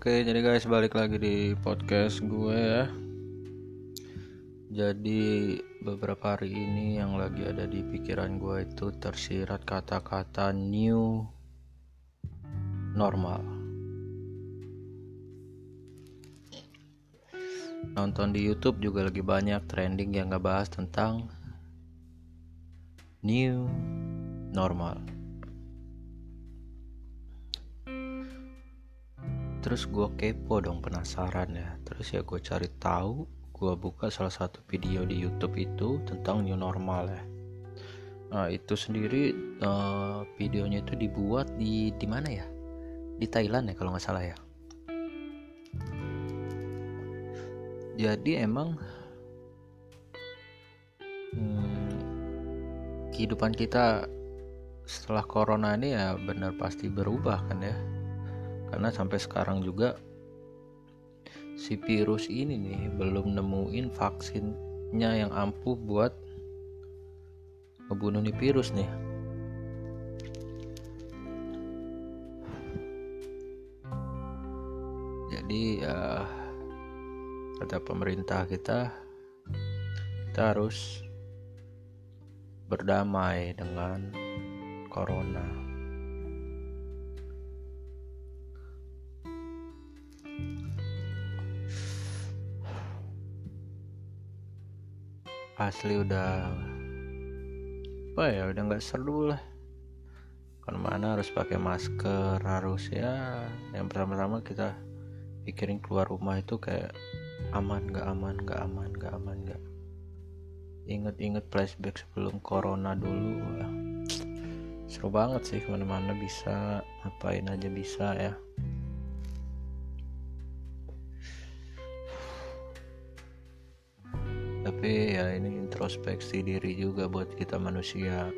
Oke, jadi guys balik lagi di podcast gue ya. Jadi beberapa hari ini yang lagi ada di pikiran gue itu tersirat kata-kata new normal. Nonton di YouTube juga lagi banyak trending yang ngebahas tentang new normal. Terus gue kepo dong penasaran ya. Terus ya gue cari tahu gue buka salah satu video di YouTube itu tentang new normal ya. Nah itu sendiri uh, videonya itu dibuat di di mana ya? Di Thailand ya kalau nggak salah ya. Jadi emang hmm, kehidupan kita setelah corona ini ya benar pasti berubah kan ya karena sampai sekarang juga si virus ini nih belum nemuin vaksinnya yang ampuh buat ngebunuh nih virus nih. Jadi ya kata pemerintah kita kita harus berdamai dengan corona asli udah apa ya udah nggak seru lah. Kan mana harus pakai masker harus ya yang pertama-tama kita pikirin keluar rumah itu kayak aman nggak aman nggak aman nggak aman nggak. Inget-inget flashback sebelum corona dulu. Seru banget sih ke mana-mana bisa ngapain aja bisa ya tapi ya ini introspeksi diri juga buat kita manusia.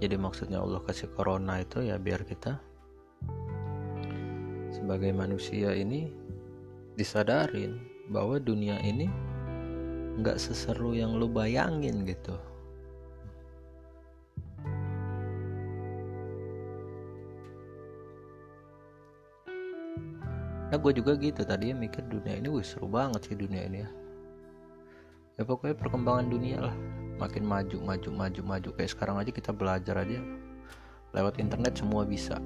Jadi maksudnya Allah kasih corona itu ya biar kita sebagai manusia ini disadarin bahwa dunia ini nggak seseru yang lu bayangin gitu nah gue juga gitu. Tadi ya mikir dunia ini wih seru banget sih dunia ini ya. Ya pokoknya perkembangan dunia lah. Makin maju maju maju maju. Kayak sekarang aja kita belajar aja. Lewat internet semua bisa.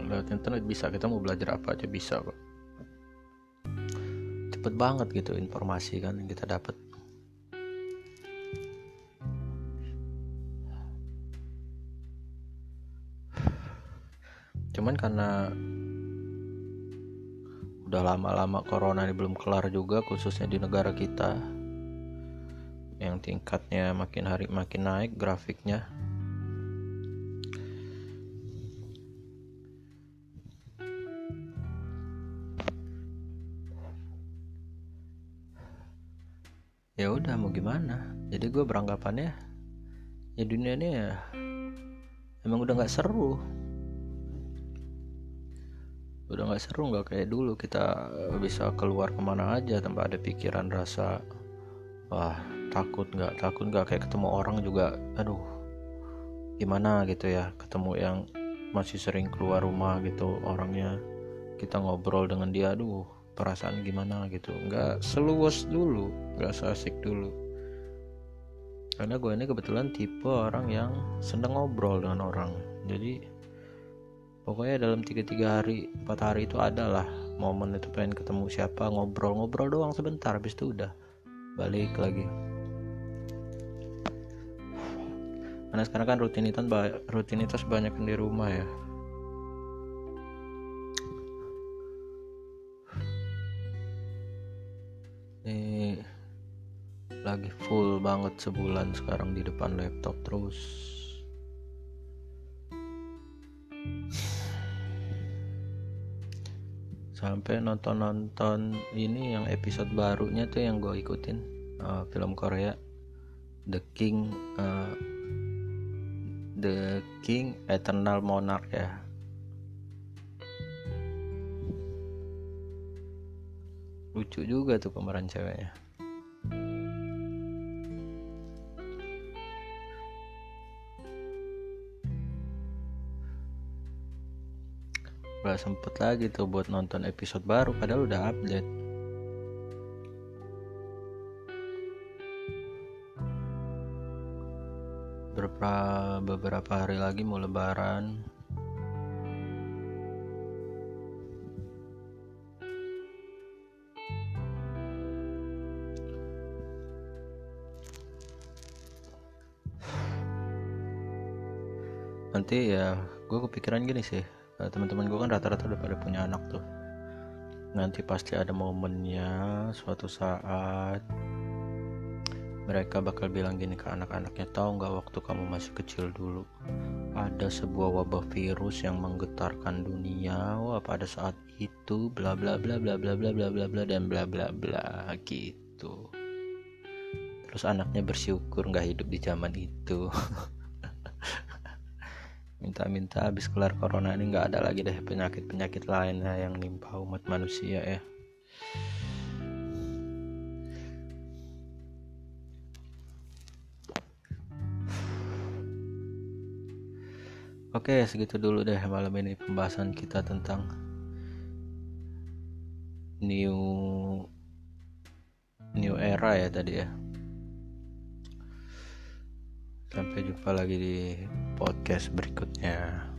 Lewat internet bisa. Kita mau belajar apa aja bisa kok. Cepet banget gitu informasi kan yang kita dapat cuman karena udah lama-lama corona ini belum kelar juga khususnya di negara kita. Yang tingkatnya makin hari makin naik grafiknya. Ya udah mau gimana? Jadi gue beranggapannya ya dunia ini ya emang udah nggak seru udah nggak seru nggak kayak dulu. Kita bisa keluar ke mana aja tanpa ada pikiran rasa wah takut nggak takut nggak. Kayak ketemu orang juga aduh gimana? Gitu ya. Ketemu yang masih sering keluar rumah gitu orangnya. Kita ngobrol dengan dia aduh perasaan gimana? Gitu. Nggak seluas dulu nggak seasik dulu. Karena gue ini kebetulan tipe orang yang seneng ngobrol dengan orang. Jadi pokoknya dalam tiga tiga hari empat hari itu adalah momen itu pengen ketemu siapa ngobrol-ngobrol doang sebentar habis itu udah balik lagi. Karena sekarang kan rutinitas rutinitas banyak di rumah ya. Ini lagi full banget sebulan sekarang di depan laptop terus sampai nonton-nonton ini yang episode barunya tuh yang gue ikutin. Uh, film Korea. The King uh, The King Eternal Monarch ya. Lucu juga tuh pemeran ceweknya gak sempet lagi tuh buat nonton episode baru padahal udah update. Beberapa beberapa hari lagi mau lebaran. Nanti ya gue kepikiran gini sih eh, teman-teman gue kan rata-rata udah pada punya anak tuh. Nanti pasti ada momennya suatu saat mereka bakal bilang gini ke anak-anaknya tahu nggak waktu kamu masih kecil dulu? Ada sebuah wabah virus yang menggetarkan dunia. Wah pada saat itu? Bla bla bla bla bla bla bla bla bla dan bla bla bla gitu. Terus anaknya bersyukur nggak hidup di zaman itu minta-minta habis kelar corona ini nggak ada lagi deh penyakit-penyakit lainnya yang nimpa umat manusia ya Oke, segitu dulu deh malam ini pembahasan kita tentang new new era ya tadi ya. Sampai jumpa lagi di podcast berikutnya.